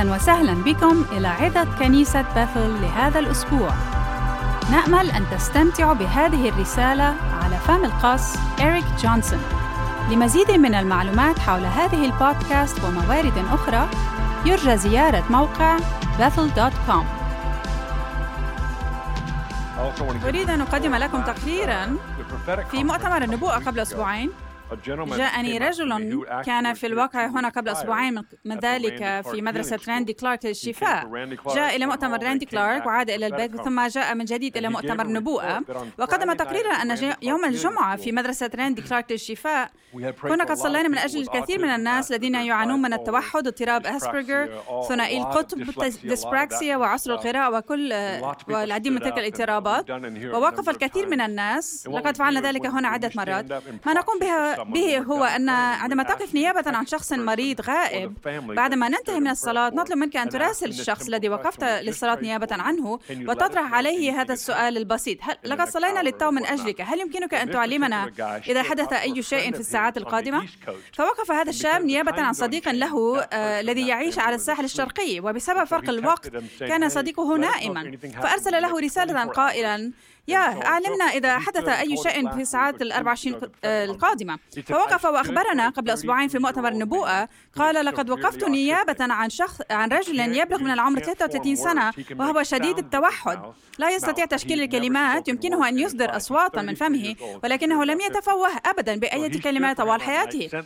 أهلا وسهلا بكم إلى عظة كنيسة بethel لهذا الأسبوع. نأمل أن تستمتعوا بهذه الرسالة على فم القس إريك جونسون. لمزيد من المعلومات حول هذه البودكاست وموارد أخرى يرجى زيارة موقع bethel.com أريد أن أقدم لكم تقريرا في مؤتمر النبوءة قبل أسبوعين. جاءني رجل كان في الواقع هنا قبل أسبوعين من ذلك في مدرسة راندي كلارك للشفاء. جاء إلى مؤتمر راندي كلارك وعاد إلى البيت ثم جاء من جديد إلى مؤتمر النبوءة وقدم تقريرا أن يوم الجمعة في مدرسة راندي كلارك للشفاء. كنا قد صلينا من أجل الكثير من الناس الذين يعانون من التوحد اضطراب أسبرجر ثنائي القطب ديسبراكسيا وعسر القراءة وكل والعديد من تلك الاضطرابات ووقف الكثير من الناس لقد فعلنا ذلك هنا عدة مرات ما نقوم بها به هو أن عندما تقف نيابة عن شخص مريض غائب. بعدما ننتهي من الصلاة نطلب منك أن تراسل الشخص الذي وقفت للصلاة نيابة عنه وتطرح عليه هذا السؤال البسيط. هل لقد صلينا للتو من أجلك؟ هل يمكنك أن تعلمنا إذا حدث أي شيء في الساعات القادمة؟ فوقف هذا الشاب نيابة عن صديق له آه الذي يعيش على الساحل الشرقي. وبسبب فرق الوقت كان صديقه نائما فأرسل له رسالة قائلا يا أعلمنا إذا حدث أي شيء في الساعات الأربع وعشرين القادمة فوقف وأخبرنا قبل أسبوعين في مؤتمر النبوءة. قال لقد وقفت نيابة عن شخص عن رجل يبلغ من العمر 33 سنة وهو شديد التوحد. لا يستطيع تشكيل الكلمات يمكنه أن يصدر أصواتا من فمه ولكنه لم يتفوه أبدا بأي كلمة طوال حياته.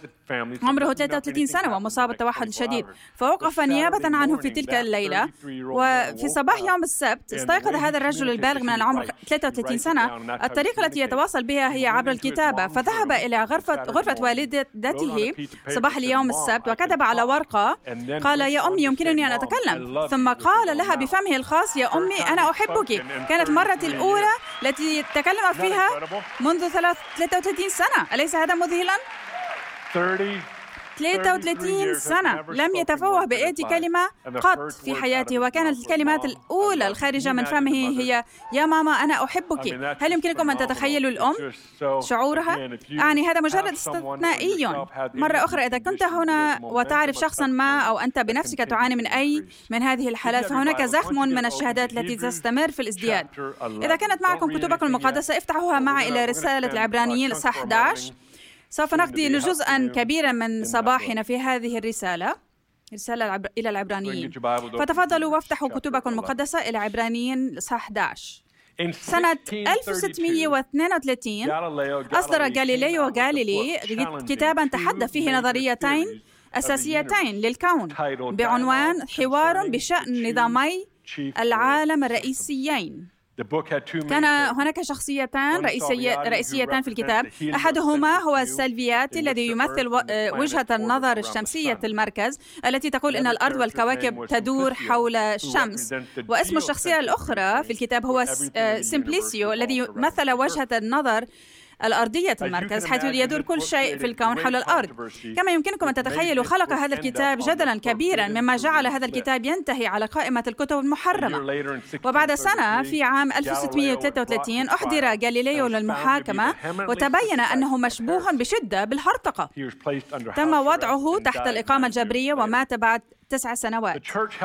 عمره 33 سنة ومصاب بالتوحد الشديد فوقف نيابة عنه في تلك الليلة. وفي صباح يوم السبت استيقظ هذا الرجل البالغ من العمر 33 سنة الطريقة التي يتواصل بها هي عبر الكتابة فذهب إلى غرفة, غرفة والدته صباح اليوم السبت. وكتب على ورقة قال يا أمي يمكنني أن أتكلم. ثم قال لها بفمه الخاص يا أمي أنا أحبك. كانت المرة الأولى التي تكلم فيها منذ 33 سنة. أليس هذا مذهلا؟ 33 سنة. لم يتفوه بأي كلمة قط في حياته وكانت الكلمات الأولى الخارجة من فمه هي يا ماما أنا أحبك. هل يمكنكم أن تتخيلوا الأم شعورها؟ يعني هذا مجرد استثنائي. مرة أخرى إذا كنت هنا وتعرف شخصا ما أو أنت بنفسك تعاني من أي من هذه الحالات فهناك زخم من الشهادات التي تستمر في الازدياد. إذا كانت معكم كتبكم المقدسة افتحوها معي إلى رسالة العبرانيين الصح 11 سوف نقضي جزءا كبيرا من صباحنا في هذه الرسالة. رسالة إلى العبرانيين. فتفضلوا وافتحوا كتبكم المقدسة إلى عبرانيين صح 11 سنة 1632 أصدر غاليليو غاليلي كتابا تحدث فيه نظريتين أساسيتين للكون بعنوان حوار بشأن نظامي العالم الرئيسيين. كان هناك شخصيتان رئيسية رئيسيتان في الكتاب. أحدهما هو السلفياتي الذي يمثل وجهة النظر الشمسية المركز التي تقول أن الأرض والكواكب تدور حول الشمس. واسم الشخصية الأخرى في الكتاب هو سيمبليسيو الذي مثل وجهة النظر الأرضية المركز حيث يدور كل شيء في الكون حول الأرض. كما يمكنكم أن تتخيلوا خلق هذا الكتاب جدلا كبيرا مما جعل هذا الكتاب ينتهي على قائمة الكتب المحرمة. وبعد سنة في عام 1633 أحضر غاليليو للمحاكمة وتبين أنه مشبوه بشدة بالهرطقة. تم وضعه تحت الإقامة الجبرية ومات بعد تسع سنوات.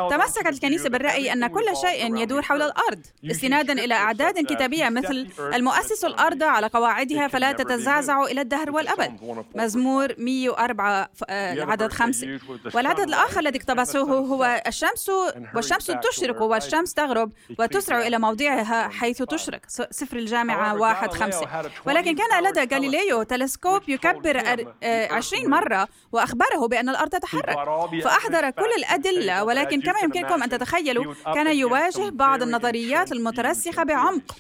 تمسكت الكنيسة بالرأي أن كل شيء يدور حول الأرض. استنادا إلى أعداد كتابية مثل المؤسس الأرض على قواعدها فلا تتزعزع إلى الدهر والأبد. مزمور 104 العدد خمسة والعدد الآخر الذي اقتبسوه هو الشمس والشمس تشرق والشمس تغرب وتسرع إلى موضعها حيث تشرق. سفر الجامعة واحد خمسة. ولكن كان لدى غاليليو تلسكوب يكبر عشرين مرة وأخبره بأن الأرض تتحرك فأحضر كل الأدلة ولكن كما يمكنكم أن تتخيلوا كان يواجه بعض النظريات المترسخة بعمق.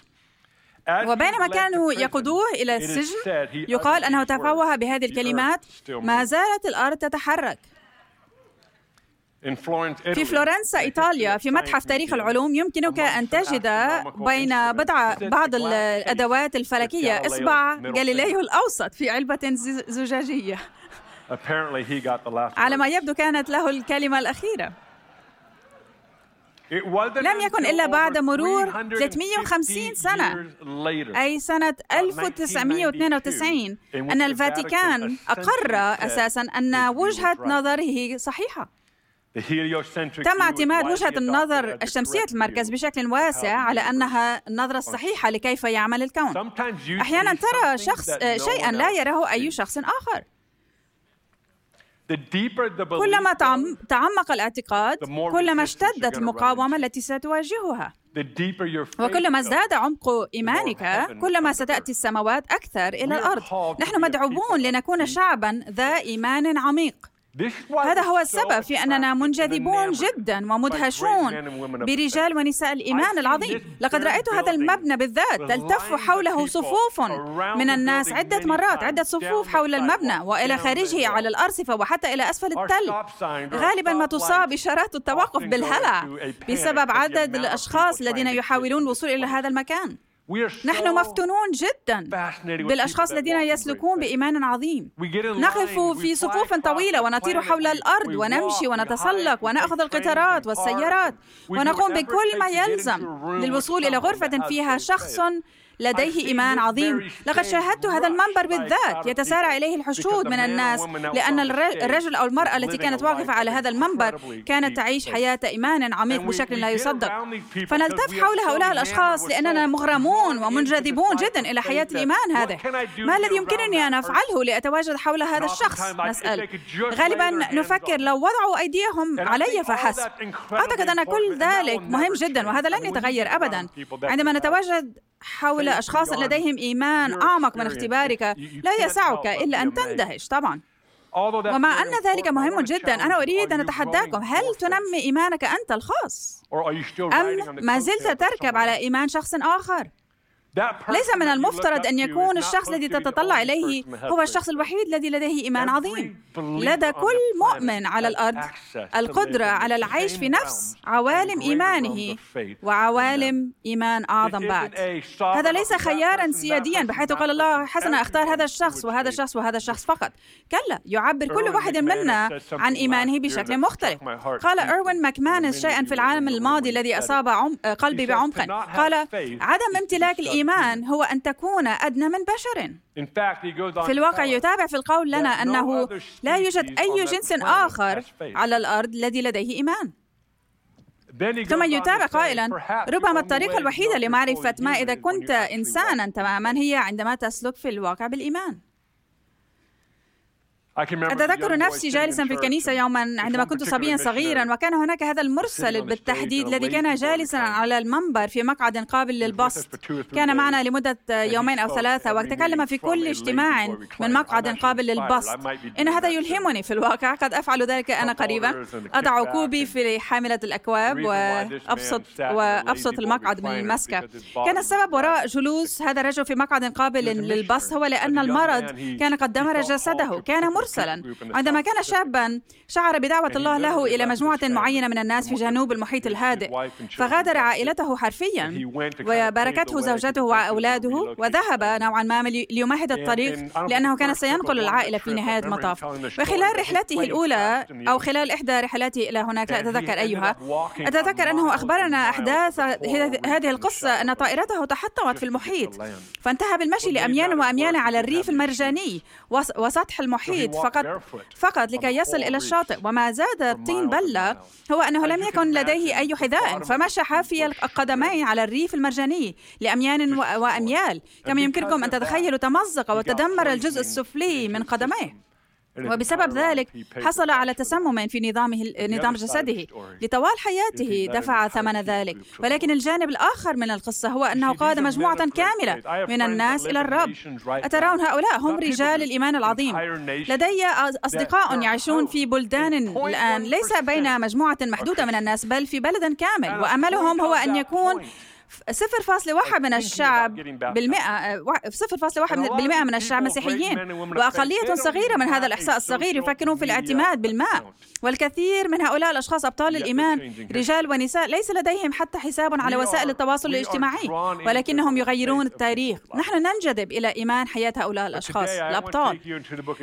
وبينما كانوا يقودوه إلى السجن يقال أنه تفوه بهذه الكلمات ما زالت الأرض تتحرك. في فلورنسا إيطاليا في متحف تاريخ العلوم يمكنك أن تجد بين بضع بعض الأدوات الفلكية إصبع غاليليو الأوسط في علبة زجاجية. على ما يبدو كانت له الكلمة الأخيرة. لم يكن إلا بعد مرور 350 سنة. أي سنة 1992 أن الفاتيكان أقر أساسا أن وجهة نظره صحيحة. تم اعتماد وجهة النظر الشمسية المركز بشكل واسع على أنها النظرة الصحيحة لكيف يعمل الكون. أحيانا ترى شخص شيئا لا يراه أي شخص آخر. كلما تعمق الاعتقاد كلما اشتدت المقاومة التي ستواجهها. وكلما ازداد عمق إيمانك كلما ستأتي السماوات أكثر إلى الأرض. نحن مدعوون لنكون شعبا ذا إيمان عميق. هذا هو السبب في أننا منجذبون جدا ومدهشون برجال ونساء الإيمان العظيم. لقد رأيت هذا المبنى بالذات. تلتف حوله صفوف من الناس؟ عدة مرات عدة صفوف حول المبنى وإلى خارجه على الأرصفة وحتى إلى أسفل التل. غالبا ما تصاب إشارات التوقف بالهلع بسبب عدد الأشخاص الذين يحاولون الوصول إلى هذا المكان. نحن مفتونون جدا بالأشخاص الذين يسلكون بإيمان عظيم. نقف في صفوف طويلة ونطير حول الأرض ونمشي ونتسلق ونأخذ القطارات والسيارات. ونقوم بكل ما يلزم للوصول إلى غرفة فيها شخص لديه إيمان عظيم. لقد شاهدت هذا المنبر بالذات يتسارع إليه الحشود من الناس لأن الرجل أو المرأة التي كانت واقفة على هذا المنبر كانت تعيش حياة إيمان عميق بشكل لا يصدق. فنلتف حول هؤلاء الأشخاص لأننا مغرمون ومنجذبون جدا إلى حياة الإيمان هذا. ما الذي يمكنني أن أفعله لأتواجد حول هذا الشخص؟ نسأل. غالبا نفكر لو وضعوا أيديهم علي فحسب. أعتقد أن كل ذلك مهم جدا وهذا لن يتغير أبدا. عندما نتواجد حول أشخاص لديهم إيمان أعمق من اختبارك. لا يسعك إلا أن تندهش. طبعا. ومع أن ذلك مهم جدا. أنا أريد أن أتحداكم هل تنمي إيمانك أنت الخاص؟ أم ما زلت تركب على إيمان شخص آخر؟ ليس من المفترض أن يكون الشخص الذي تتطلع إليه هو الشخص الوحيد الذي لديه إيمان عظيم. لدى كل مؤمن على الأرض القدرة على العيش في نفس عوالم إيمانه وعوالم إيمان أعظم بعد. هذا ليس خيارا سياديا بحيث قال الله حسنا أختار هذا الشخص وهذا الشخص وهذا الشخص فقط. كلا يعبر كل واحد منا عن إيمانه بشكل مختلف. قال إروين ماكمانس شيئا في العام الماضي الذي أصاب قلبي بعمق. قال عدم امتلاك الإيمان الإيمان هو أن تكون أدنى من بشر. في الواقع يتابع في القول لنا أنه لا يوجد أي جنس آخر على الأرض الذي لديه إيمان. ثم يتابع قائلا ربما الطريقة الوحيدة لمعرفة ما إذا كنت إنسانا تماما هي عندما تسلك في الواقع بالإيمان. أتذكر نفسي جالسا في الكنيسة يوما عندما كنت صبيا صغيرا وكان هناك هذا المرسل بالتحديد الذي كان جالسا على المنبر في مقعد قابل للبسط كان معنا لمدة يومين أو ثلاثة وتكلم في كل اجتماع من مقعد قابل للبسط إن هذا يلهمني في الواقع قد أفعل ذلك أنا قريبا. أضع كوبي في حاملة الأكواب وأبسط وأبسط المقعد من المسكة كان السبب وراء جلوس هذا الرجل في مقعد قابل للبسط هو لأن المرض كان قد دمر جسده كان مرسل مرسلا عندما كان شابا شعر بدعوة الله له إلى مجموعة معينة من الناس في جنوب المحيط الهادئ. فغادر عائلته حرفيا. وباركته زوجته وأولاده وذهب نوعا ما ليمهد الطريق لأنه كان سينقل العائلة في نهاية المطاف. وخلال رحلته الأولى أو خلال إحدى رحلاته إلى هناك لا أتذكر أيها. أتذكر أنه أخبرنا أحداث هذه القصة أن طائرته تحطمت في المحيط. فانتهى بالمشي لأميال وأميال على الريف المرجاني وسطح المحيط فقط فقط لكي يصل إلى الشاطئ. وما زاد الطين بلة. هو أنه لم يكن لديه أي حذاء. فمشى حافي القدمين على الريف المرجاني لأميال وأميال. كما يمكنكم أن تتخيلوا تمزق وتدمر الجزء السفلي من قدميه. وبسبب ذلك حصل على تسمم في نظامه نظام جسده. لطوال حياته دفع ثمن ذلك. ولكن الجانب الآخر من القصة هو أنه قاد مجموعة كاملة من الناس إلى الرب. أترون هؤلاء هم رجال الإيمان العظيم. لدي أصدقاء يعيشون في بلدان الآن. ليس بين مجموعة محدودة من الناس بل في بلد كامل. وأملهم هو أن يكون صفر فاصلة واحد من الشعب بالمئة صفر فاصلة واحد بالمئة من الشعب مسيحيين. وأقلية صغيرة من هذا الإحصاء الصغير يفكرون في الاعتماد بالماء. والكثير من هؤلاء الأشخاص أبطال الإيمان رجال ونساء ليس لديهم حتى حساب على وسائل التواصل الاجتماعي ولكنهم يغيرون التاريخ. نحن ننجذب إلى إيمان حياة هؤلاء الأشخاص الأبطال.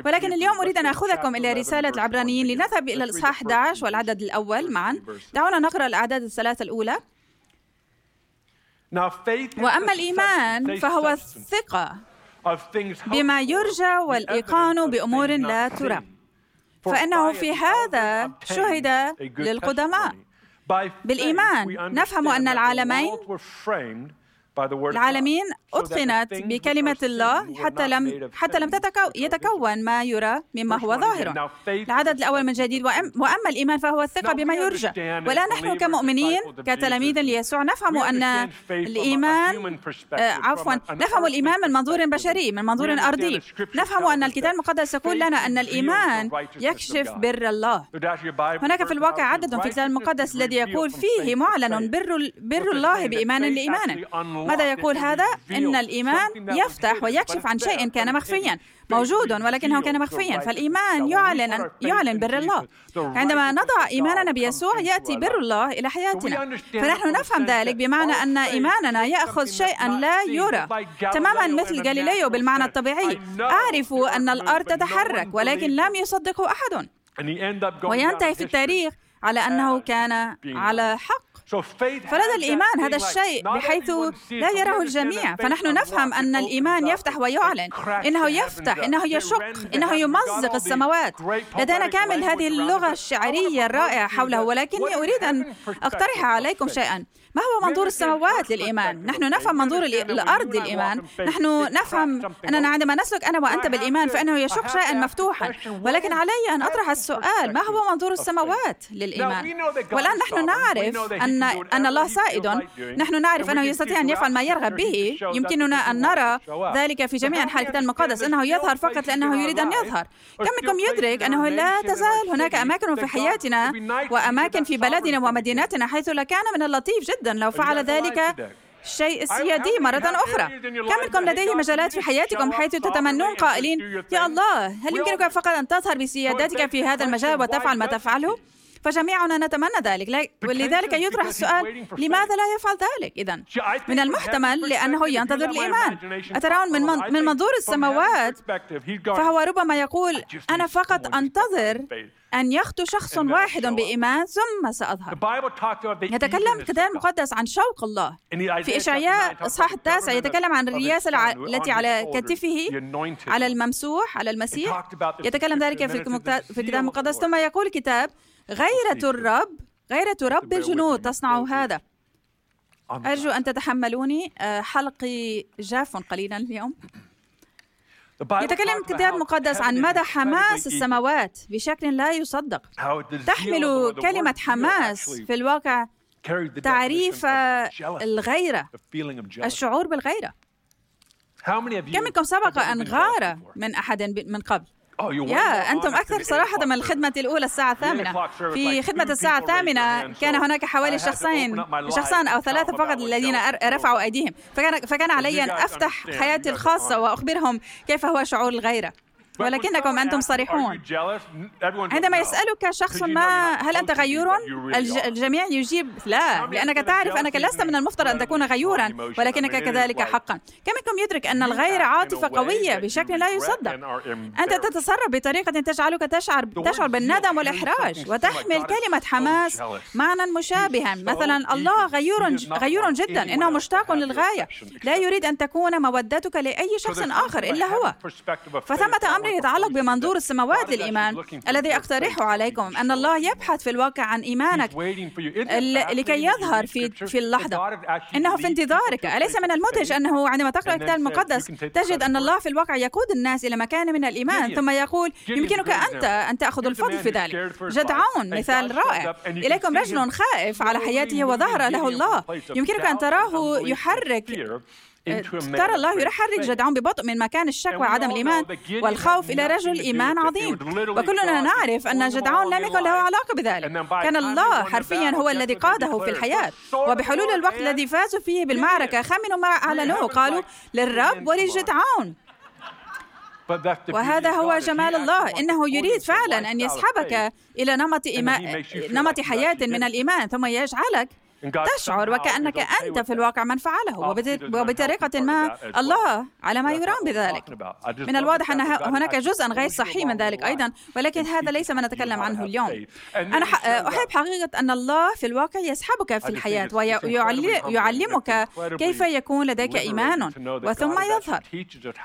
ولكن اليوم أريد أن أخذكم إلى رسالة العبرانيين لنذهب إلى الإصحاح 11 والعدد الأول معا. دعونا نقرأ الأعداد الثلاثة الأولى. وأما الإيمان فهو الثقة بما يرجى والإيقان بأمور لا ترى. فإنه في هذا شهد للقدماء. بالإيمان نفهم أن العالمين العالمين أتقنت بكلمة الله حتى لم حتى لم يتكون ما يرى مما هو ظاهر العدد الأول من جديد وأما الإيمان فهو الثقة بما يرجى. ولا نحن كمؤمنين كتلاميذ ليسوع. نفهم أن الإيمان آه، عفوا. نفهم الإيمان من منظور بشري من منظور أرضي. نفهم أن الكتاب المقدس يقول لنا أن الإيمان يكشف بر الله. هناك في الواقع عدد في الكتاب المقدس الذي يقول فيه معلن بر بر الله بإيمان لإيمان ماذا يقول هذا؟ إن الإيمان يفتح ويكشف عن شيء كان مخفيا. موجود ولكنه كان مخفيا. فالإيمان يعلن يعلن بر الله. عندما نضع إيماننا بيسوع يأتي بر الله إلى حياتنا. فنحن نفهم ذلك بمعنى أن إيماننا يأخذ شيئا لا يرى. تماما مثل جاليليو بالمعنى الطبيعي. أعرف أن الأرض تتحرك ولكن لم يصدقه أحد. وينتهي في التاريخ. على أنه كان على حق. فلدى الإيمان هذا الشيء بحيث لا يراه الجميع. فنحن نفهم أن الإيمان يفتح ويعلن. إنه يفتح إنه يشق إنه يمزق السماوات. لدينا كامل هذه اللغة الشعرية الرائعة حوله ولكني أريد أن أقترح عليكم شيئا. ما هو منظور السماوات للإيمان؟ نحن نفهم منظور الأرض للإيمان. نحن نفهم أننا عندما نسلك أنا وأنت بالإيمان فإنه يشق شيئا مفتوحا. ولكن علي أن أطرح السؤال ما هو منظور السماوات للإيمان؟ والآن نحن نعرف أن أن الله سائد. نحن نعرف أنه يستطيع أن يفعل ما يرغب به. يمكننا أن نرى ذلك في جميع أنحاء الكتاب المقدس أنه يظهر فقط لأنه يريد أن يظهر. كم منكم يدرك أنه لا تزال هناك أماكن في حياتنا وأماكن في بلدنا ومدينتنا حيث لكان من اللطيف جدا جدا. لو فعل ذلك الشيء السيادي مرة أخرى. كم منكم لديه مجالات في حياتكم حيث تتمنون قائلين يا الله هل يمكنك فقط أن تظهر بسيادتك في هذا المجال وتفعل ما تفعله؟ فجميعنا نتمنى ذلك. ولذلك يطرح السؤال لماذا لا يفعل ذلك؟ إذا من المحتمل لأنه ينتظر الإيمان. أترون من, من, من منظور السماوات؟ فهو ربما يقول أنا فقط أنتظر أن يخطو شخص واحد بإيمان ثم سأظهر. يتكلم الكتاب المقدس عن شوق الله. في إشعياء إصحاح التاسع يتكلم عن الرياسة التي على كتفه على الممسوح على المسيح. يتكلم ذلك في الكتاب المقدس ثم يقول الكتاب غيرة الرب غيرة رب الجنود. تصنع هذا. أرجو أن تتحملوني. آه، حلقي جاف قليلا اليوم. يتكلم الكتاب المقدس عن مدى حماس السماوات بشكل لا يصدق. تحمل كلمة حماس في الواقع تعريف الغيرة الشعور بالغيرة. كم منكم سبق أن غار من أحد من قبل؟ يا أنتم أكثر صراحة من الخدمة الأولى الساعة الثامنة. في خدمة الساعة الثامنة كان هناك حوالي شخصين شخصان أو ثلاثة فقط الذين رفعوا أيديهم. فكان, فكان علي أن أفتح حياتي الخاصة وأخبرهم كيف هو شعور الغيرة. ولكنكم أنتم صريحون. عندما يسألك شخص ما هل أنت غيور؟ الجميع يجيب لا لأنك تعرف أنك لست من المفترض أن تكون غيورا ولكنك كذلك حقا. كم منكم يدرك أن الغير عاطفة قوية بشكل لا يصدق؟ أنت تتصرف بطريقة تجعلك تشعر تشعر بالندم والإحراج وتحمل كلمة حماس معنى مشابها. مثلا الله غيور غيور جدا إنه مشتاق للغاية. لا يريد أن تكون مودتك لأي شخص آخر. إلا هو فثمة أمر الأمر يتعلق بمنظور السماوات للإيمان الذي أقترحه عليكم أن الله يبحث في الواقع عن إيمانك لكي يظهر في في اللحظة. إنه في انتظارك. أليس من المدهش أنه عندما تقرأ الكتاب المقدس تجد أن الله في الواقع يقود الناس إلى مكان من الإيمان ثم يقول يمكنك أنت أن تأخذ الفضل في ذلك. جدعون مثال رائع. إليكم رجل خائف على حياته وظهر له الله. يمكنك أن تراه يحرك ترى الله يحرك جدعون ببطء من مكان الشك وعدم الإيمان والخوف إلى رجل إيمان عظيم. وكلنا نعرف أن جدعون لم يكن له علاقة بذلك. كان الله حرفيا هو الذي قاده في الحياة. وبحلول الوقت الذي فازوا فيه بالمعركة خمنوا ما أعلنوه قالوا للرب ولجدعون وهذا هو جمال الله إنه يريد فعلا أن يسحبك إلى نمط إيمان نمط حياة من الإيمان ثم يجعلك تشعر وكأنك أنت في الواقع من فعله وبطريقة ما الله على ما يرام بذلك من الواضح أن هناك جزء غير صحي من ذلك أيضا ولكن هذا ليس ما نتكلم عنه اليوم أنا أحب حقيقة أن الله في الواقع يسحبك في الحياة ويعلمك كيف يكون لديك إيمان وثم يظهر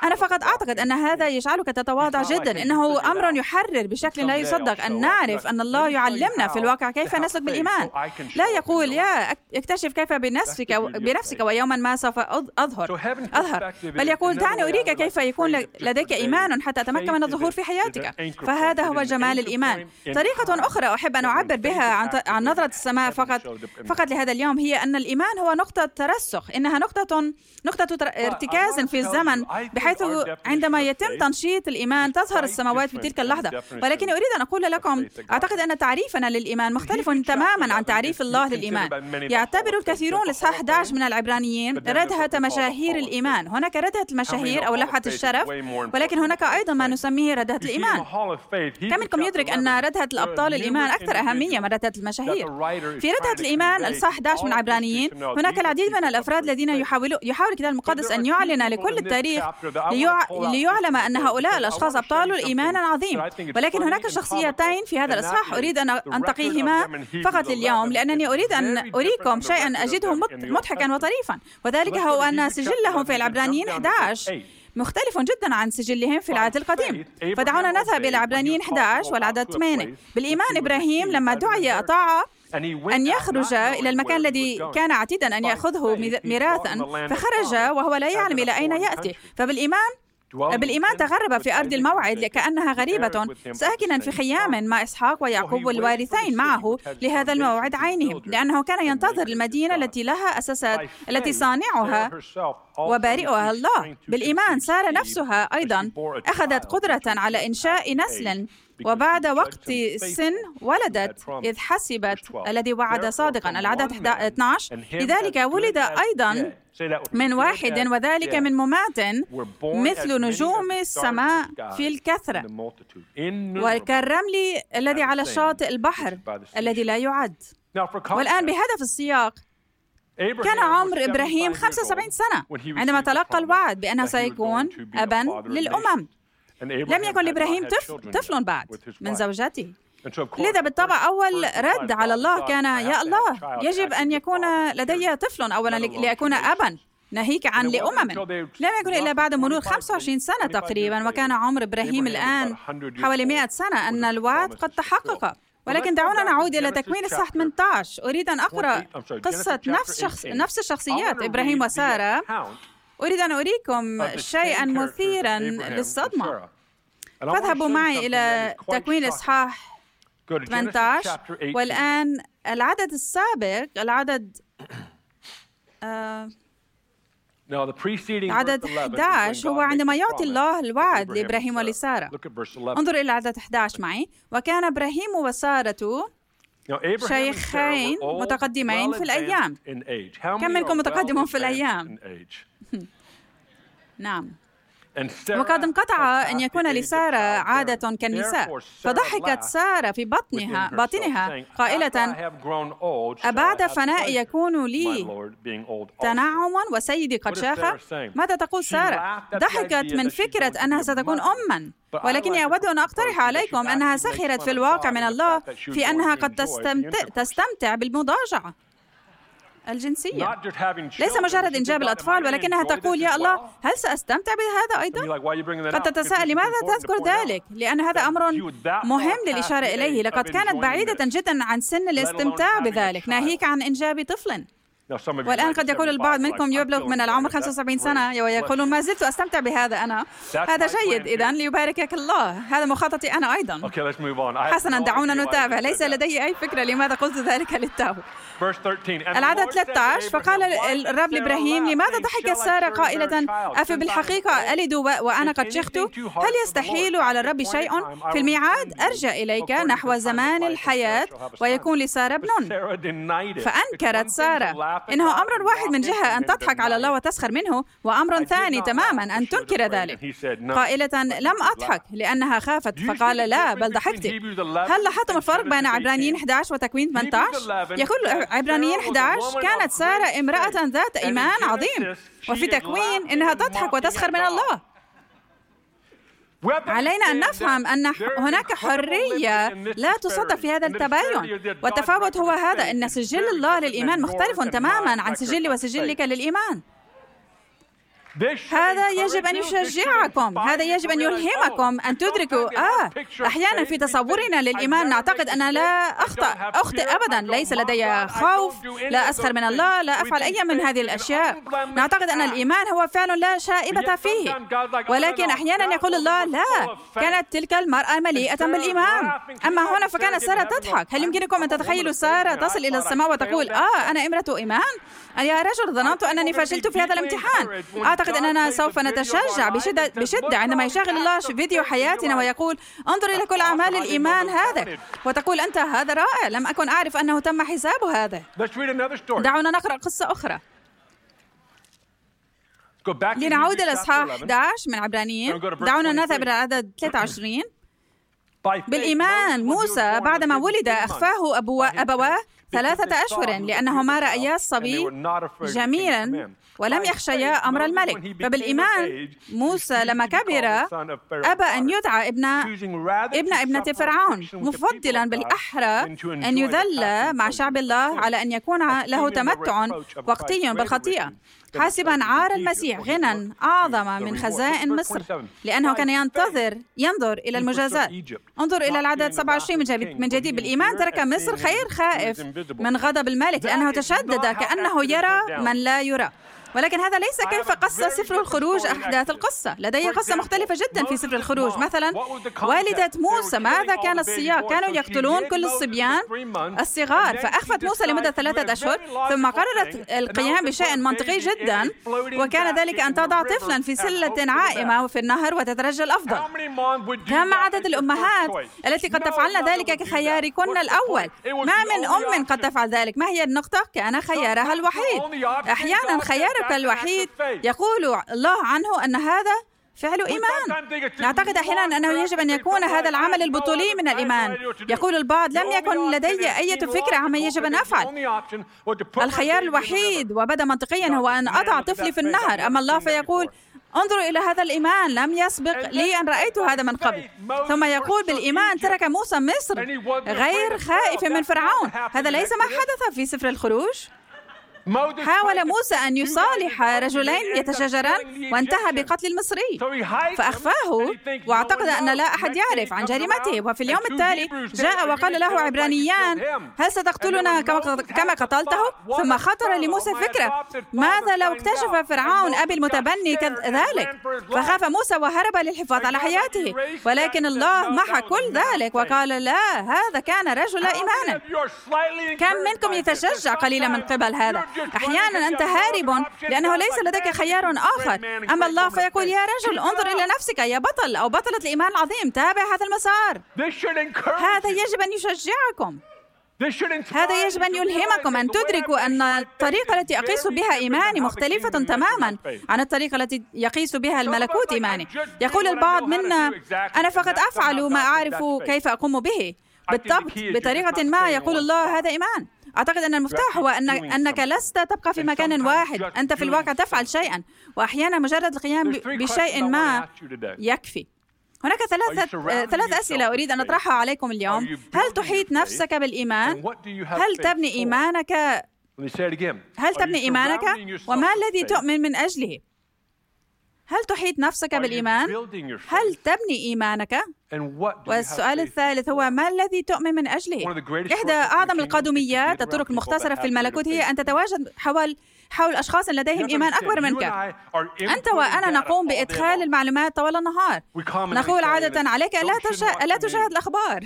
أنا فقط أعتقد أن هذا يجعلك تتواضع جدا إنه أمر يحرر بشكل لا يصدق أن نعرف أن الله يعلمنا في الواقع كيف نسلك بالإيمان لا يقول يا أكتشف كيف بنفسك بنفسك ويوما ما سوف أظهر. أظهر. بل يقول دعني أريك كيف يكون لديك إيمان حتى أتمكن من الظهور في حياتك. فهذا هو جمال الإيمان. طريقة أخرى أحب أن أعبر بها عن, عن نظرة السماء فقط فقط لهذا اليوم هي أن الإيمان هو نقطة ترسخ. إنها نقطة نقطة ارتكاز في الزمن بحيث عندما يتم تنشيط الإيمان تظهر السماوات في تلك اللحظة. ولكن أريد أن أقول لكم أعتقد أن تعريفنا للإيمان مختلف تماما عن تعريف الله للإيمان. يعتبر الكثيرون الإصحاح 11 من العبرانيين ردهة مشاهير الإيمان. هناك ردهة المشاهير أو لوحة الشرف ولكن هناك أيضا ما نسميه ردهة الإيمان. كم منكم يدرك أن ردهة الأبطال الإيمان أكثر أهمية من ردهة المشاهير؟ في ردهة الإيمان الإصحاح 11 من العبرانيين. هناك العديد من الأفراد الذين يحاولوا يحاول الكتاب المقدس أن يعلن لكل التاريخ ليعلم أن هؤلاء الأشخاص أبطال الإيمان العظيم ولكن هناك شخصيتين في هذا الإصحاح. أريد أن أنتقيهما فقط اليوم لأنني أريد أن أريكم شيئا أجده مضحكا وطريفا. وذلك هو أن سجلهم في العبرانيين 11 مختلف جدا عن سجلهم في العهد القديم. فدعونا نذهب إلى عبرانيين 11 والعدد 8 بالإيمان إبراهيم لما دعي أطاع أن يخرج إلى المكان الذي كان عتيدا أن يأخذه ميراثا. فخرج وهو لا يعلم إلى أين يأتي. فبالإيمان بالإيمان تغرب في أرض الموعد كأنها غريبة ساكنا في خيام مع إسحاق ويعقوب والوارثين معه لهذا الموعد عينهم لأنه كان ينتظر المدينة التي لها أساسات التي صانعها وبارئها الله. بالإيمان سارة نفسها أيضا. أخذت قدرة على إنشاء نسل. وبعد وقت سن ولدت إذ حسبت الذي وعد صادقا. العدد 12 لذلك ولد أيضا من واحد وذلك من ممات مثل نجوم السماء في الكثرة. وكالرمل الذي على شاطئ البحر الذي لا يعد. والآن بهذا السياق كان عمر إبراهيم 75 سنة عندما تلقى الوعد بأنه سيكون أبا للأمم. لم يكن لإبراهيم طفل, طفل بعد من زوجته. لذا بالطبع أول رد على الله كان يا الله يجب أن يكون لدي طفل أولا لأكون أبا ناهيك عن لأمم. لم يكن إلا بعد مرور 25 سنة تقريبا وكان عمر إبراهيم الآن حوالي 100 سنة أن الوعد قد تحقق. ولكن دعونا نعود إلى تكوين الصح 18 أريد أن أقرأ قصة نفس شخص نفس الشخصيات إبراهيم وسارة. أريد أن أريكم شيئا مثيرا للصدمة. فاذهبوا معي إلى تكوين إصحاح 18 والآن العدد السابق العدد آه عدد 11 هو عندما يعطي الله الوعد لإبراهيم ولسارة. انظر إلى عدد 11 معي. وكان إبراهيم وسارة شيخين متقدمين في الأيام. كم منكم متقدم في الأيام؟ نعم. وقد انقطع أن يكون لسارة عادة كالنساء. فضحكت سارة في بطنها باطنها قائلة أبعد فناء يكون لي تنعم وسيدي قد شاخ ماذا تقول سارة؟ ضحكت من فكرة أنها ستكون أما. ولكني أود أن أقترح عليكم أنها سخرت في الواقع من الله في أنها قد تستمتع, تستمتع بالمضاجعة. الجنسية. ليس مجرد إنجاب الأطفال ولكنها تقول يا الله هل سأستمتع بهذا أيضا؟ قد تتساءل لماذا تذكر ذلك؟ لأن هذا أمر مهم للإشارة إليه. لقد كانت بعيدة جدا عن سن الاستمتاع بذلك. ناهيك عن إنجاب طفل. والآن قد يقول البعض منكم يبلغ من العمر 75 سنة ويقولون ما زلت أستمتع بهذا أنا. هذا جيد. إذا ليباركك الله. هذا مخاطتي أنا أيضا. حسنا دعونا نتابع. ليس لدي أي فكرة لماذا قلت ذلك للتو العدد 13 فقال الرب لإبراهيم لماذا ضحكت سارة قائلة أفي بالحقيقة ألد وأنا قد شخت؟ هل يستحيل على الرب شيء؟ في الميعاد أرجع إليك نحو زمان الحياة ويكون لسارة ابن فأنكرت سارة إنه أمر واحد من جهة أن تضحك على الله وتسخر منه وأمر ثاني تماما أن تنكر ذلك قائلة لم أضحك لأنها خافت فقال لا بل ضحكت هل لاحظتم الفرق بين عبرانيين 11 وتكوين 18 يقول عبرانيين 11 كانت سارة امرأة ذات إيمان عظيم وفي تكوين إنها تضحك وتسخر من الله علينا أن نفهم أن هناك حرية لا تصدق في هذا التباين. والتفاوت هو هذا أن سجل الله للإيمان مختلف تماما عن سجلي وسجلك للإيمان. هذا يجب أن يشجعكم هذا يجب أن يلهمكم. أن تدركوا آه أحيانا في تصورنا للإيمان نعتقد أن لا أخطأ أخطئ أبدا. ليس لدي خوف لا أسخر من الله لا أفعل أي من هذه الأشياء. نعتقد أن الإيمان هو فعل لا شائبة فيه. ولكن أحيانا يقول الله لا كانت تلك المرأة مليئة بالإيمان. أما هنا فكانت سارة تضحك. هل يمكنكم أن تتخيلوا سارة تصل إلى السماء وتقول آه أنا امرأة إيمان؟ يا رجل ظننت أنني فشلت في هذا الامتحان أعتقد أننا سوف نتشجع بشدة, بشدة عندما يشغل الله فيديو حياتنا ويقول انظر إلى كل أعمال الإيمان هذا. وتقول أنت هذا رائع لم أكن أعرف أنه تم حساب هذا. دعونا نقرأ قصة أخرى. لنعود إلى إصحاح 11 من عبرانيين. دعونا نذهب إلى العدد 23 بالإيمان موسى بعدما ولد أخفاه أبواه ثلاثة أشهر لأنهما رأيا الصبي جميلا ولم يخشيا أمر الملك. فبالإيمان موسى لما كبر أبى أن يدعى ابن ابن ابنة فرعون مفضلا بالأحرى أن يذل مع شعب الله على أن يكون له تمتع وقتي بالخطيئة. حاسبا عار المسيح غنى أعظم من خزائن مصر لأنه كان ينتظر ينظر إلى المجازات انظر إلى العدد 27 من جديد بالإيمان ترك مصر خير خائف من غضب الملك لأنه تشدد كأنه يرى من لا يرى ولكن هذا ليس كيف قص سفر الخروج أحداث القصة. لدي قصة مختلفة جدا في سفر الخروج. مثلا والدة موسى ماذا كان السياق كانوا يقتلون كل الصبيان الصغار. فأخفت موسى لمدة ثلاثة أشهر ثم قررت القيام بشيء منطقي جدا. وكان ذلك أن تضع طفلا في سلة عائمة في النهر وتترجى الأفضل. كم عدد الأمهات التي قد تفعلن ذلك كخياركن الأول؟ ما من أم قد تفعل ذلك؟ ما هي النقطة؟ كان خيارها الوحيد أحيانا خيار السبب الوحيد يقول الله عنه أن هذا فعل إيمان. نعتقد أحيانا أنه يجب أن يكون هذا العمل البطولي من الإيمان. يقول البعض لم يكن لدي أي فكرة عما يجب أن أفعل. الخيار الوحيد وبدا منطقيا هو أن أضع طفلي في النهر. أما الله فيقول انظروا إلى هذا الإيمان. لم يسبق لي أن رأيت هذا من قبل. ثم يقول بالإيمان ترك موسى مصر غير خائف من فرعون. هذا ليس ما حدث في سفر الخروج. حاول موسى أن يصالح رجلين يتشاجران وانتهى بقتل المصري. فأخفاه واعتقد أن لا أحد يعرف عن جريمته. وفي اليوم التالي جاء وقال له عبرانيان هل ستقتلنا كما قتلته؟ ثم خطر لموسى فكرة ماذا لو اكتشف فرعون أبي المتبني كذلك. فخاف موسى وهرب للحفاظ على حياته. ولكن الله محى كل ذلك. وقال لا هذا كان رجل إيمانا. كم منكم يتشجع قليلا من قبل؟ هذا أحيانا أنت هارب لأنه ليس لديك خيار آخر. أما الله فيقول يا رجل انظر إلى نفسك يا بطل أو بطلة الإيمان العظيم تابع هذا المسار. هذا يجب أن يشجعكم. هذا يجب أن يلهمكم أن تدركوا أن الطريقة التي أقيس بها إيماني مختلفة تماما عن الطريقة التي يقيس بها الملكوت إيماني. يقول البعض منا أنا فقط أفعل ما أعرف كيف أقوم به. بالضبط بطريقة ما يقول الله هذا إيمان. أعتقد أن المفتاح هو أن أنك لست تبقى في مكان واحد. أنت في الواقع تفعل شيئا. وأحيانا مجرد القيام بشيء ما يكفي. هناك ثلاثة ثلاث أسئلة أريد أن أطرحها عليكم اليوم. هل تحيط نفسك بالإيمان؟ هل تبني إيمانك؟ هل تبني إيمانك؟ وما الذي تؤمن من أجله؟ هل تحيط نفسك بالإيمان؟ هل تبني إيمانك؟ والسؤال الثالث هو ما الذي تؤمن من أجله؟ إحدى أعظم القدميات الطرق المختصرة في الملكوت هي أن تتواجد حول حول أشخاص لديهم إيمان أكبر منك. أنت وأنا نقوم بإدخال المعلومات طوال النهار. نقول عادة عليك لا تشا... لا تشاهد الأخبار.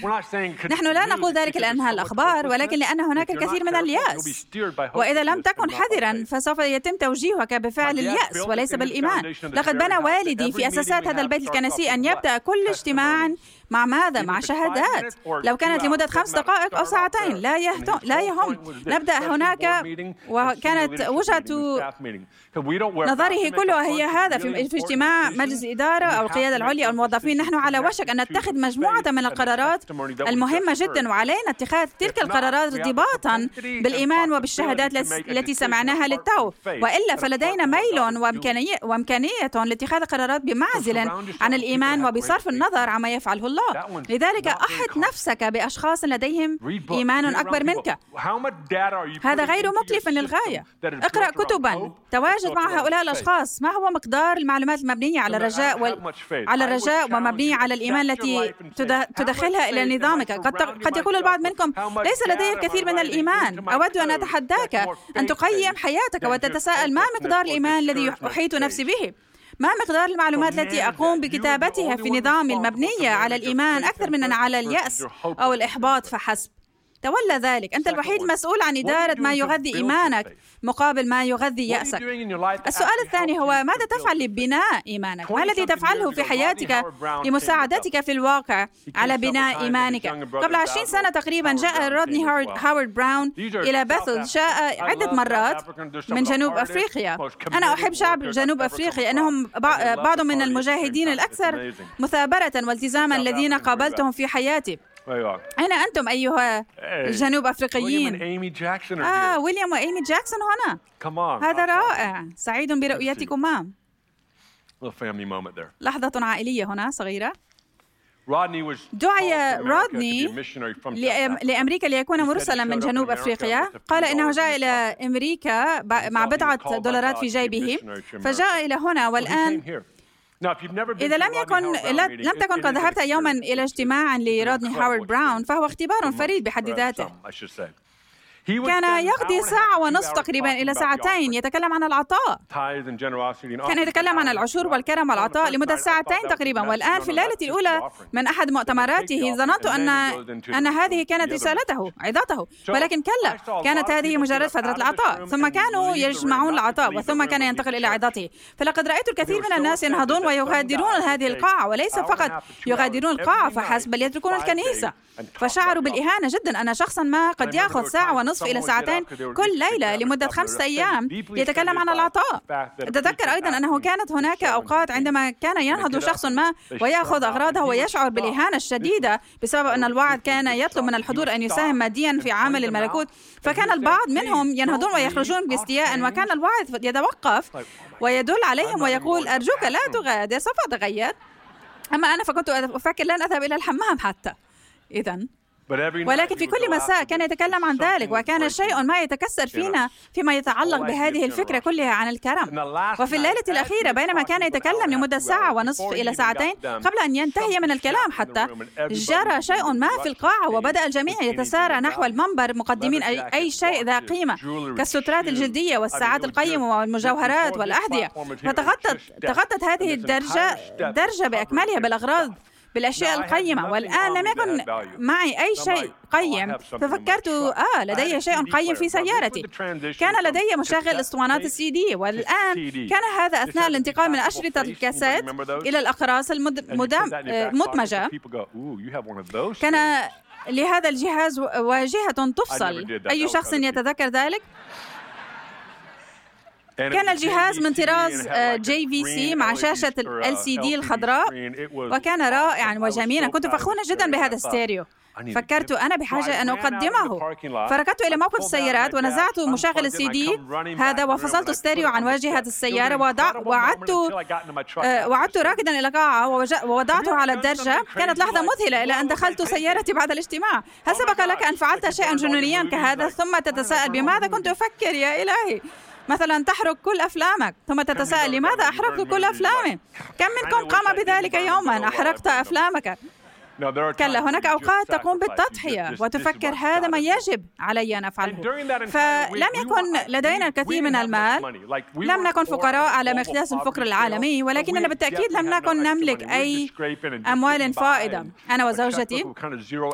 نحن لا نقول ذلك لأنها الأخبار ولكن لأن هناك الكثير من اليأس. وإذا لم تكن حذرا فسوف يتم توجيهك بفعل اليأس وليس بالإيمان. لقد بنى والدي في أساسات هذا البيت الكنسي أن يبدأ كل اجتماع مع ماذا؟ مع شهادات. لو كانت لمدة خمس دقائق أو ساعتين لا يهتم لا يهم. نبدأ هناك وكانت وجهة نظره كلها هي هذا في, اجتماع مجلس الإدارة أو القيادة العليا أو الموظفين. نحن على وشك أن نتخذ مجموعة من القرارات المهمة جدا وعلينا اتخاذ تلك القرارات ارتباطا بالإيمان وبالشهادات التي سمعناها للتو. وإلا فلدينا ميل وإمكانية, وإمكانية لاتخاذ قرارات بمعزل عن الإيمان وبصرف النظر عما يفعله الله لذلك أحط نفسك بأشخاص لديهم إيمان أكبر منك. هذا غير مكلف للغاية. اقرأ كتبا. تواجد مع هؤلاء الأشخاص. ما هو مقدار المعلومات المبنية على الرجاء وال... على الرجاء ومبنية على الإيمان التي تدخلها إلى نظامك. قد, قد يقول البعض منكم ليس لدي الكثير من الإيمان. أود أن أتحداك أن تقيم حياتك وتتساءل ما مقدار الإيمان الذي أحيط نفسي به. ما مقدار المعلومات التي أقوم بكتابتها في نظامي المبنية على الإيمان أكثر من على اليأس أو الإحباط فحسب. تولى ذلك. أنت الوحيد المسؤول عن إدارة ما يغذي إيمانك مقابل ما يغذي يأسك. السؤال الثاني هو ماذا تفعل لبناء إيمانك؟ ما الذي تفعله في حياتك لمساعدتك في الواقع على بناء إيمانك؟ قبل عشرين سنة تقريبا جاء رودني هاورد براون إلى بيثل جاء عدة مرات من جنوب أفريقيا. أنا أحب شعب جنوب أفريقيا أنهم بعض من المجاهدين الأكثر مثابرة والتزاما الذين قابلتهم في حياتي أيوة. أين أنتم أيها الجنوب أفريقيين؟ آه ويليام وإيمي جاكسون هنا. هذا رائع. سعيد برؤيتكما لحظة عائلية هنا صغيرة. دعي رودني لأمريكا ليكون مرسلا من جنوب أفريقيا. قال إنه جاء إلى أمريكا مع بضعة دولارات في جيبه. فجاء إلى هنا والآن إذا لم يكن لم تكن قد ذهبت يوما إلى اجتماع لرودني هاورد براون فهو اختبار فريد بحد ذاته. كان يقضي ساعة ونصف تقريبا إلى ساعتين يتكلم عن العطاء. كان يتكلم عن العشور والكرم والعطاء لمدة ساعتين تقريبا. والآن في الليلة الأولى من أحد مؤتمراته ظننت أن أن هذه كانت رسالته عظته. ولكن كلا كانت هذه مجرد فترة العطاء ثم كانوا يجمعون العطاء وثم كان ينتقل إلى عظته. فلقد رأيت الكثير من الناس ينهضون ويغادرون هذه القاعة وليس فقط يغادرون القاعة فحسب بل يتركون الكنيسة فشعروا بالإهانة جدا أن شخصا ما قد يأخذ ساعة ونصف إلى ساعتين كل ليلة لمدة خمسة أيام. يتكلم عن العطاء. أتذكر أيضا أنه كانت هناك أوقات عندما كان ينهض شخص ما ويأخذ أغراضه ويشعر بالإهانة الشديدة بسبب أن الوعد كان يطلب من الحضور أن يساهم ماديا في عمل الملكوت. فكان البعض منهم ينهضون ويخرجون باستياء وكان الوعد يتوقف ويدل عليهم ويقول أرجوك لا تغادر سوف أتغير. أما أنا فكنت أفكر لن أذهب إلى الحمام حتى. إذا ولكن في كل مساء كان يتكلم عن ذلك وكان شيء ما يتكسر فينا فيما يتعلق بهذه الفكرة كلها عن الكرم. وفي الليلة الأخيرة بينما كان يتكلم لمدة ساعة ونصف إلى ساعتين قبل أن ينتهي من الكلام حتى جرى شيء ما في القاعة وبدأ الجميع يتسارع نحو المنبر مقدمين أي شيء ذا قيمة كالسترات الجلدية والساعات القيمة والمجوهرات والأحذية فتغطت تغطت هذه الدرجة درجة بأكملها بالأغراض. بالأشياء القيمة. والآن لم يكن معي أي شيء قيم. ففكرت آه لدي شيء قيم في سيارتي. كان لدي مشغل اسطوانات السي دي والآن كان هذا أثناء الانتقال من أشرطة الكاسيت إلى الأقراص المدمجة كان لهذا الجهاز واجهة تفصل. أي شخص يتذكر ذلك؟ كان الجهاز من طراز JVC مع شاشة LCD الخضراء وكان رائعا وجميلا كنت فخورا جدا بهذا الستيريو. فكرت أنا بحاجة أن أقدمه. فركضت إلى موقف السيارات ونزعت مشغل السي دي. هذا وفصلت ستيريو عن واجهة السيارة وعدت آه، وعدت راكضا إلى القاعة ووضعته على الدرجة. كانت لحظة مذهلة إلى أن دخلت سيارتي بعد الاجتماع. هل سبق لك أن فعلت شيئا جنونيا كهذا ثم تتساءل بماذا كنت أفكر يا إلهي مثلا تحرق كل أفلامك. ثم تتساءل لماذا أحرقت كل أفلامي؟ كم منكم قام بذلك يوما؟ أحرقت أفلامك. كلا هناك أوقات تقوم بالتضحية وتفكر هذا ما يجب علي أن أفعله. فلم يكن لدينا الكثير من المال. لم نكن فقراء على مقياس الفقر العالمي ولكننا بالتأكيد لم نكن نملك أي أموال فائضة أنا وزوجتي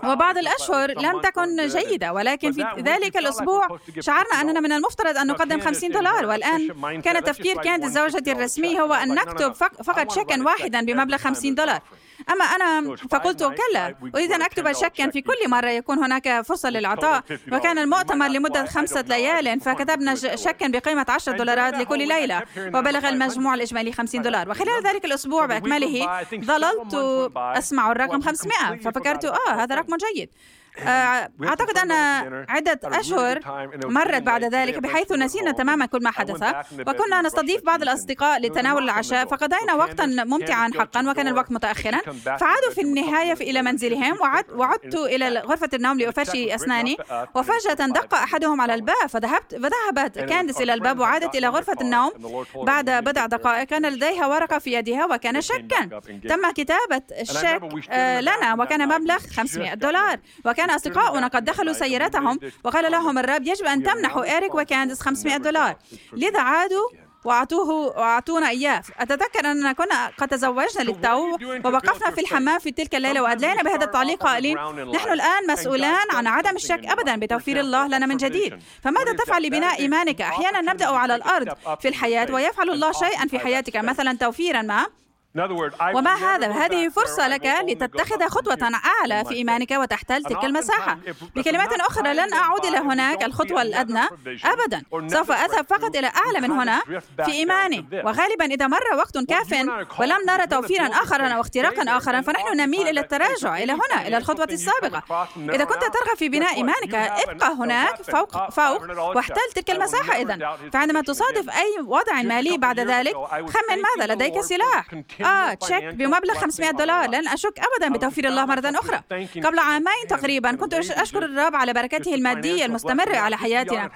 وبعض الأشهر لم تكن جيدة ولكن في ذلك الأسبوع شعرنا أننا من المفترض أن نقدم 50 دولار والآن كان تفكير كانت زوجتي الرسمي هو أن نكتب فقط شيكا واحدا بمبلغ 50 دولار أما أنا فقلت كلا أريد أن أكتب شكا في كل مرة يكون هناك فرصة للعطاء وكان المؤتمر لمدة خمسة ليال فكتبنا شكا بقيمة 10 دولارات لكل ليلة وبلغ المجموع الإجمالي 50 دولار. وخلال ذلك الأسبوع بأكمله ظللت أسمع الرقم 500 ففكرت آه هذا رقم جيد. أعتقد أن عدة أشهر مرت بعد ذلك بحيث نسينا تماما كل ما حدث وكنا نستضيف بعض الأصدقاء لتناول العشاء فقضينا وقتا ممتعا حقا وكان الوقت متأخرا. فعادوا في النهاية إلى منزلهم وعدت إلى غرفة النوم لأفرشي أسناني وفجأة دق أحدهم على الباب فذهبت فذهبت كانديس إلى الباب وعادت إلى غرفة النوم. بعد بضع دقائق كان لديها ورقة في يدها وكان شيكا تم كتابة الشيك آه، لنا وكان مبلغ 500 دولار وكان كان أصدقاؤنا قد دخلوا سيارتهم وقال لهم الرب يجب أن تمنحوا إيريك وكانديس 500 دولار. لذا عادوا وأعطوه وأعطونا إياه. أتذكر أننا كنا قد تزوجنا للتو ووقفنا في الحمام في تلك الليلة وأدلينا بهذا التعليق قائلين نحن الآن مسؤولان عن عدم الشك أبدا بتوفير الله لنا من جديد. فماذا تفعل لبناء إيمانك؟ أحيانا نبدأ على الأرض في الحياة ويفعل الله شيئا في حياتك مثلا توفيرا ما. وما هذا؟ هذه فرصة لك لتتخذ خطوة أعلى في إيمانك وتحتل تلك المساحة. بكلمات أخرى لن أعود إلى هناك الخطوة الأدنى أبدا. سوف أذهب فقط إلى أعلى من هنا في إيماني. وغالبا إذا مر وقت كاف ولم نرى توفيرا آخرا أو اختراقا آخرا فنحن نميل إلى التراجع إلى هنا إلى الخطوة السابقة. إذا كنت ترغب في بناء إيمانك ابقى هناك فوق فوق واحتل تلك المساحة إذا فعندما تصادف أي وضع مالي بعد ذلك خمن ماذا لديك سلاح آه تشيك بمبلغ 500 دولار. لن أشك أبدا بتوفير الله مرة أخرى. قبل عامين تقريبا كنت أشكر الرب على بركته المادية المستمرة على حياتنا.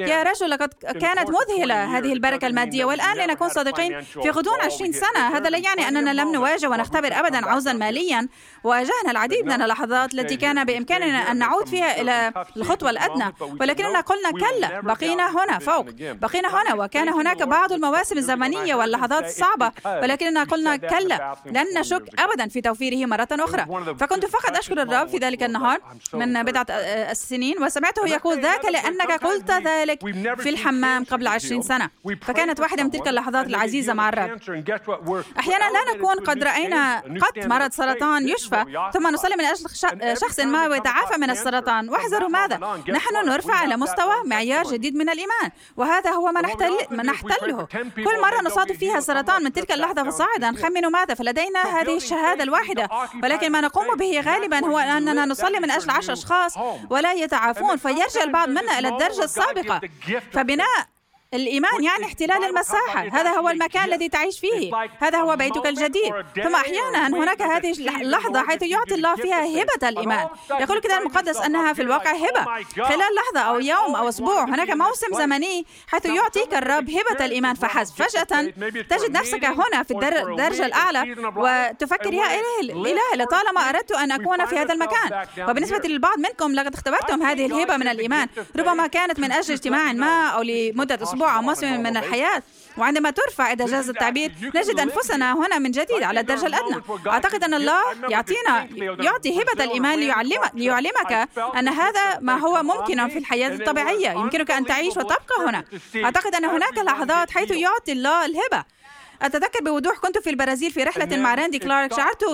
يا رجل لقد كانت مذهلة هذه البركة المادية. والآن لنكون صادقين في غضون 20 سنة. هذا لا يعني أننا لم نواجه ونختبر أبدا عوزا ماليا. واجهنا العديد من اللحظات التي كان بإمكاننا أن نعود فيها إلى الخطوة الأدنى. ولكننا قلنا كلا بقينا هنا فوق بقينا هنا وكان هناك بعض المواسم الزمنية واللحظات الصعبة ولكننا قلنا كلا لن نشك أبدا في توفيره مرة أخرى. فكنت فقط أشكر الرب في ذلك النهار من بضعة السنين وسمعته يقول ذاك لأنك قلت ذلك في الحمام قبل عشرين سنة. فكانت واحدة من تلك اللحظات العزيزة مع الرب. أحيانا لا نكون قد رأينا قط مرض سرطان يشفى ثم نصلي من أجل شخص ما ويتعافى من السرطان. واحذروا ماذا؟ نحن نرفع إلى مستوى معيار جديد من الإيمان وهذا هو ما نحتل ما نحتله. كل مرة نصادف فيها سرطان من تلك اللحظة فصاعدا خمنوا ماذا؟ فلدينا هذه الشهادة الواحدة. ولكن ما نقوم به غالبا هو أننا نصلي من أجل عشر أشخاص ولا يتعافون فيرجع البعض منا إلى الدرجة السابقة. فبناء الإيمان يعني احتلال المساحة هذا هو المكان الذي تعيش فيه. هذا هو بيتك الجديد. ثم أحيانا هناك هذه اللحظة حيث يعطي الله فيها هبة الإيمان. يقول الكتاب المقدس أنها في الواقع هبة. خلال لحظة أو يوم أو أسبوع هناك موسم زمني حيث يعطيك الرب هبة الإيمان. فحسب فجأة تجد نفسك هنا في الدرجة الأعلى وتفكر يا إله الإله لطالما أردت أن أكون في هذا المكان. وبالنسبة للبعض منكم لقد اختبرتم هذه الهبة من الإيمان ربما كانت من أجل اجتماع ما أو لمدة أسبوع أو موسم من الحياة. وعندما ترفع إذا جاز التعبير نجد أنفسنا هنا من جديد على الدرجة الأدنى. أعتقد أن الله يعطينا يعطي هبة الإيمان ليعلم ليعلمك أن هذا ما هو ممكن في الحياة الطبيعية. يمكنك أن تعيش وتبقى هنا. أعتقد أن هناك لحظات حيث يعطي الله الهبة. أتذكر بوضوح كنت في البرازيل في رحلة مع راندي كلارك. شعرت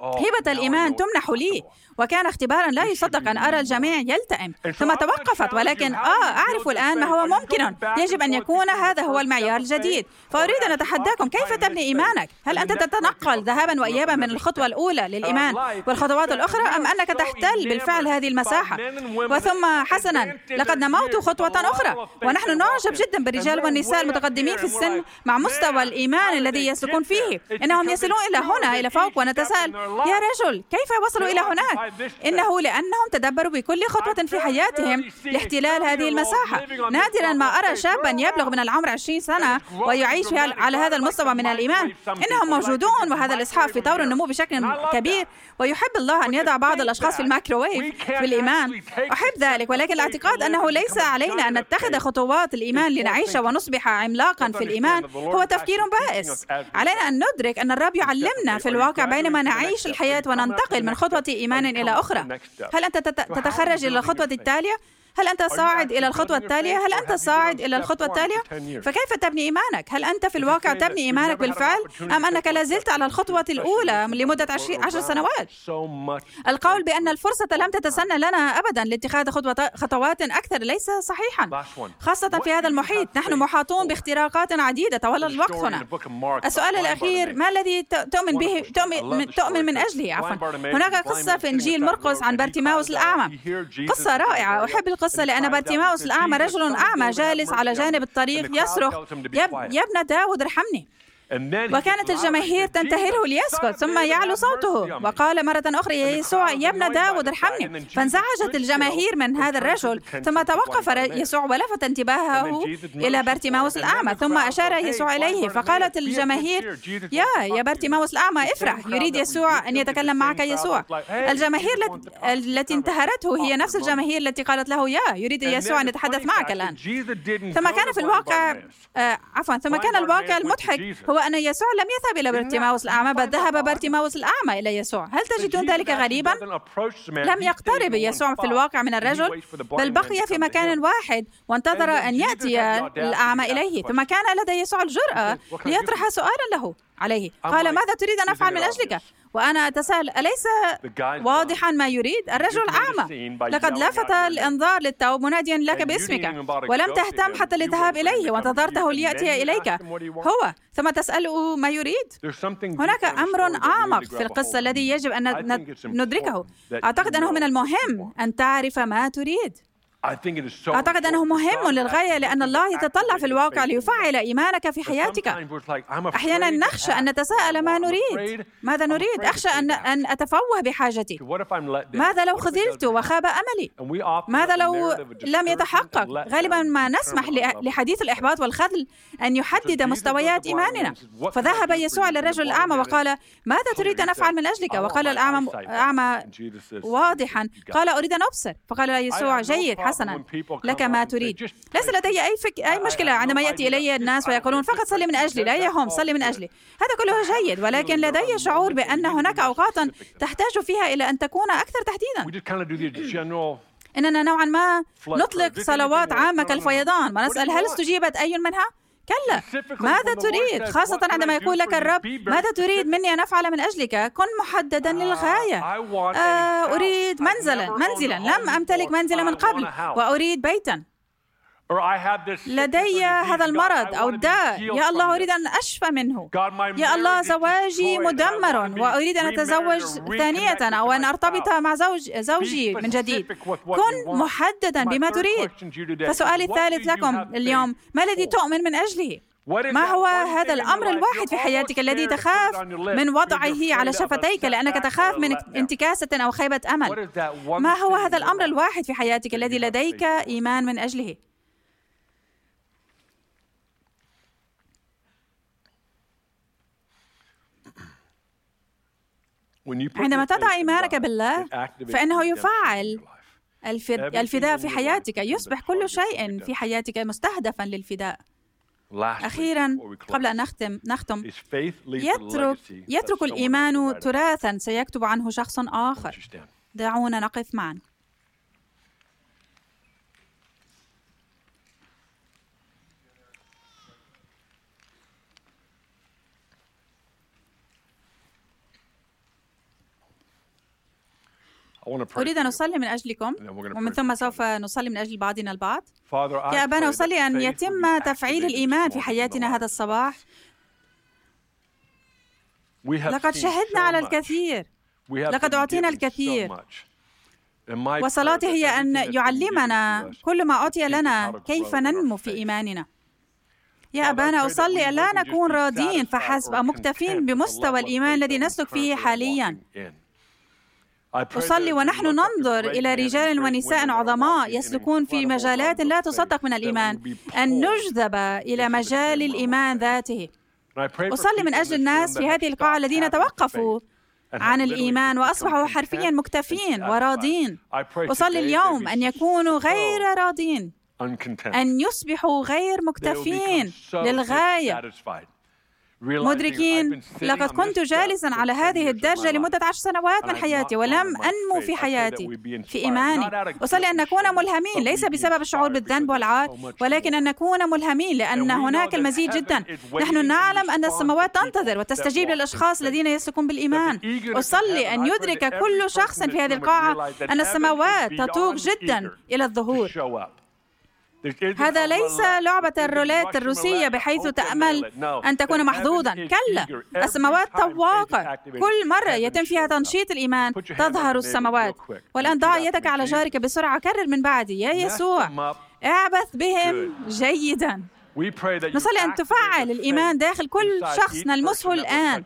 هبة الإيمان تمنح لي. وكان اختبارا لا يصدق أن أرى الجميع يلتئم. ثم توقفت ولكن آه أعرف الآن ما هو ممكن. يجب أن يكون هذا هو المعيار الجديد. فأريد أن أتحداكم كيف تبني إيمانك؟ هل أنت تتنقل ذهابا وإيابا من الخطوة الأولى للإيمان؟ والخطوات الأخرى أم أنك تحتل بالفعل هذه المساحة؟ وثم حسنا لقد نموت خطوة أخرى. ونحن نعجب جدا بالرجال والنساء المتقدمين في السن مع مستوى الإيمان الذي يسلكون فيه. إنهم يصلون إلى هنا إلى فوق ونتساءل يا رجل كيف وصلوا إلى هناك إنه لأنهم تدبروا بكل خطوة في حياتهم لاحتلال هذه المساحة. نادرا ما أرى شابا يبلغ من العمر 20 سنة ويعيش على هذا المستوى من الإيمان. إنهم موجودون وهذا الإسحاق في طور النمو بشكل كبير. ويحب الله أن يضع بعض الأشخاص في الميكروويف في الإيمان. أحب ذلك ولكن الاعتقاد أنه ليس علينا أن نتخذ خطوات الإيمان لنعيش ونصبح عملاقا في الإيمان. هو تفكير بائس. علينا أن ندرك أن الرب يعلمنا في الواقع بينما نعيش الحياة وننتقل من خطوة إيمان إلى أخرى هل أنت تتخرج إلى الخطوة التالية؟ هل أنت صاعد إلى الخطوة التالية؟ هل أنت صاعد إلى الخطوة التالية؟ فكيف تبني إيمانك؟ هل أنت في الواقع تبني إيمانك بالفعل؟ أم أنك لازلت على الخطوة الأولى لمدة عشر سنوات؟ القول بأن الفرصة لم تتسنى لنا أبدا لاتخاذ خطوات أكثر ليس صحيحا. خاصة في هذا المحيط نحن محاطون باختراقات عديدة. طوال الوقت هنا السؤال الأخير ما الذي تؤمن به تؤمن, تؤمن من أجله عفوا. هناك قصة في إنجيل مرقس عن بارتيماوس الأعمى. قصة رائعة. أحب القصة لأن بارتيماوس الأعمى رجل أعمى جالس على جانب الطريق يصرخ يا ابن داود ارحمني. وكانت الجماهير تنتهره ليسكت ثم يعلو صوته. وقال مرة أخرى يا يسوع يا ابن داود ارحمني. فانزعجت الجماهير من هذا الرجل. ثم توقف يسوع ولفت انتباهه إلى بارتيماوس الأعمى ثم أشار يسوع إليه فقالت الجماهير يا يا بارتيماوس الأعمى افرح يريد يسوع أن يتكلم معك يسوع. الجماهير التي انتهرته هي نفس الجماهير التي قالت له يا يريد يسوع أن يتحدث معك الآن. ثم كان في الواقع عفوا ثم كان الواقع المضحك هو أن يسوع لم يذهب إلى بارتيماوس الأعمى بل ذهب بارتيماوس الأعمى إلى يسوع. هل تجدون ذلك غريبا؟ لم يقترب يسوع في الواقع من الرجل بل بقي في مكان واحد وانتظر أن يأتي الأعمى إليه. ثم كان لدى يسوع الجرأة ليطرح سؤالا له عليه. قال ماذا تريد أن أفعل من أجلك؟ وأنا أتساءل أليس واضحا ما يريد؟ الرجل أعمى. لقد لفت الأنظار للتو مناديا لك باسمك. ولم تهتم حتى للذهاب إليه وانتظرته ليأتي إليك. هو ثم تسأله ما يريد. هناك أمر أعمق في القصة الذي يجب أن ندركه. أعتقد أنه من المهم أن تعرف ما تريد. أعتقد أنه مهم للغاية لأن الله يتطلع في الواقع ليفعل إيمانك في حياتك. أحيانا نخشى أن نتساءل ما نريد. ماذا نريد؟ أخشى أن أن أتفوه بحاجتي. ماذا لو خذلت وخاب أملي؟ ماذا لو لم يتحقق؟ غالبا ما نسمح لحديث الإحباط والخذل أن يحدد مستويات إيماننا. فذهب يسوع للرجل الأعمى وقال ماذا تريد أن أفعل من أجلك؟ وقال الأعمى أعمى واضحا. قال أريد أن أبصر. فقال يسوع جيد حسنا. لك ما تريد. ليس لدي أي فك... أي مشكلة. عندما يأتي إلي الناس ويقولون فقط صلي من أجلي. لا يهم صلي من أجلي. هذا كله جيد. ولكن لدي شعور بأن هناك أوقاتا تحتاج فيها إلى أن تكون أكثر تحديدا. إننا نوعا ما نطلق صلوات عامة كالفيضان. ونسأل هل استجيبت أي منها؟ كلا. ماذا تريد؟ خاصة عندما يقول لك الرب ماذا تريد مني أن أفعل من أجلك؟ كن محددا للغاية. آه أريد منزلا. منزلا. لم أمتلك منزلا من قبل. وأريد بيتا. لدي هذا المرض أو الداء يا الله أريد أن أشفى منه. يا الله زواجي مدمر وأريد أن أتزوج ثانية أو أن أرتبط مع زوج زوجي من جديد. كن محددا بما تريد. فسؤالي الثالث لكم اليوم؟ ما الذي تؤمن من أجله ما هو هذا الأمر الواحد في حياتك الذي تخاف من وضعه على شفتيك لأنك تخاف من انتكاسة أو خيبة أمل. ما هو هذا الأمر الواحد في حياتك الذي لديك ايمان من اجله عندما تضع إيمانك بالله فإنه يفعل الفداء في حياتك. يصبح كل شيء في حياتك مستهدفا للفداء. أخيرا قبل أن نختم نختم. يترك يترك الإيمان تراثا سيكتب عنه شخص آخر. دعونا نقف معا. أريد أن أصلي من أجلكم ومن ثم سوف نصلي من أجل بعضنا البعض. يا أبانا أصلي أن يتم تفعيل الإيمان في حياتنا هذا الصباح. لقد شهدنا على الكثير. لقد أعطينا الكثير. وصلاتي هي أن يعلمنا كل ما أعطي لنا كيف ننمو في إيماننا. يا أبانا أصلي أن لا نكون راضين فحسب أو مكتفين بمستوى الإيمان الذي نسلك فيه حاليا. أصلي ونحن ننظر إلى رجال ونساء عظماء يسلكون في مجالات لا تصدق من الإيمان أن نجذب إلى مجال الإيمان ذاته. أصلي من أجل الناس في هذه القاعة الذين توقفوا عن الإيمان وأصبحوا حرفيا مكتفين وراضين. أصلي اليوم أن يكونوا غير راضين. أن يصبحوا غير مكتفين للغاية. مدركين لقد كنت جالسا على هذه الدرجة لمدة عشر سنوات من حياتي ولم أنمو في حياتي في إيماني. أصلي أن نكون ملهمين ليس بسبب الشعور بالذنب والعار ولكن أن نكون ملهمين لأن هناك المزيد جدا. نحن نعلم أن السماوات تنتظر وتستجيب للأشخاس الذين يسلكون بالإيمان. أصلي أن يدرك كل شخص في هذه القاعة أن السماوات تتوق جدا إلى الظهور. هذا ليس لعبة الروليت الروسية بحيث تأمل أن تكون محظوظا. كلا. السماوات طواقة كل مرة يتم فيها تنشيط الإيمان. تظهر السماوات. والآن ضع يدك على جارك بسرعة. كرر من بعدي. يا يسوع. اعبث بهم جيدا. نصلي أن تفعل الإيمان داخل كل شخص نلمسه الآن.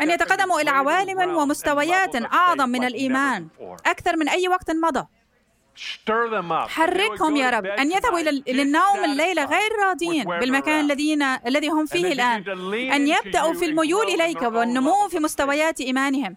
أن يتقدموا إلى عوالم ومستويات أعظم من الإيمان. أكثر من أي وقت مضى. حركهم يا رب. أن يذهبوا إلى للنوم الليلة غير راضين بالمكان الذين الذي هم فيه الآن. أن يبدأوا في الميول إليك والنمو في مستويات إيمانهم.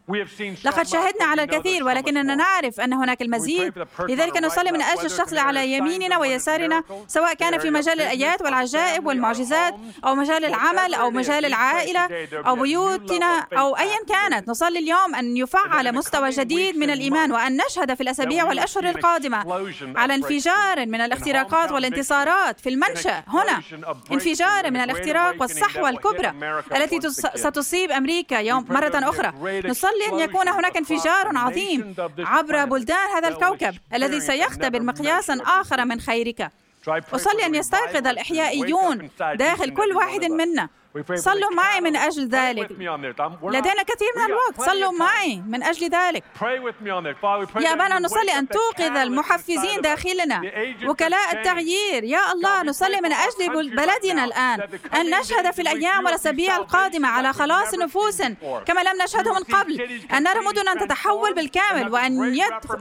لقد شاهدنا على الكثير ولكننا نعرف أن هناك المزيد. لذلك نصلي من أجل الشخص على يميننا ويسارنا سواء كان في مجال الآيات والعجائب والمعجزات أو مجال العمل أو مجال العائلة أو بيوتنا أو أيا كانت. نصلي اليوم أن يفعل مستوى جديد من الإيمان وأن نشهد في الأسابيع والأشهر القادمة القادمة على انفجار من الاختراقات والانتصارات في المنشأ. هنا انفجار من الاختراق والصحوة الكبرى التي ستصيب أمريكا يوم مرة أخرى. نصلي أن يكون هناك انفجار عظيم عبر بلدان هذا الكوكب الذي سيختبر مقياسا آخر من خيرك. أصلي أن يستيقظ الإحيائيون داخل كل واحد منا. صلوا معي من أجل ذلك. لدينا كثير من الوقت. صلوا معي من أجل ذلك. يا أبانا نصلي أن توقظ المحفزين داخلنا. وكلاء التغيير. يا الله نصلي من أجل بلدنا الآن. أن نشهد في الأيام والأسابيع القادمة على خلاص نفوس كما لم نشهده من قبل. أن نرى مدنا تتحول بالكامل وأن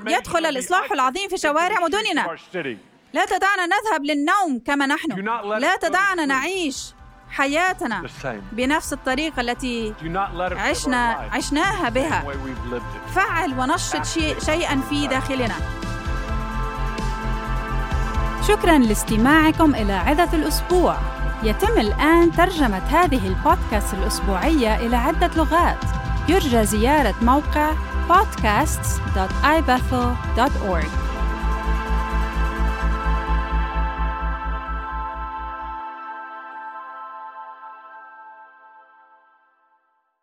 يدخل الإصلاح العظيم في شوارع مدننا. لا تدعنا نذهب للنوم كما نحن. لا تدعنا نعيش حياتنا بنفس الطريقة التي عشنا عشناها بها. فعل ونشط شيء شيئا في داخلنا. شكرا لاستماعكم إلى عدة الأسبوع. يتم الآن ترجمة هذه البودكاست الأسبوعية إلى عدة لغات. يرجى زيارة موقع podcasts.ibethel.org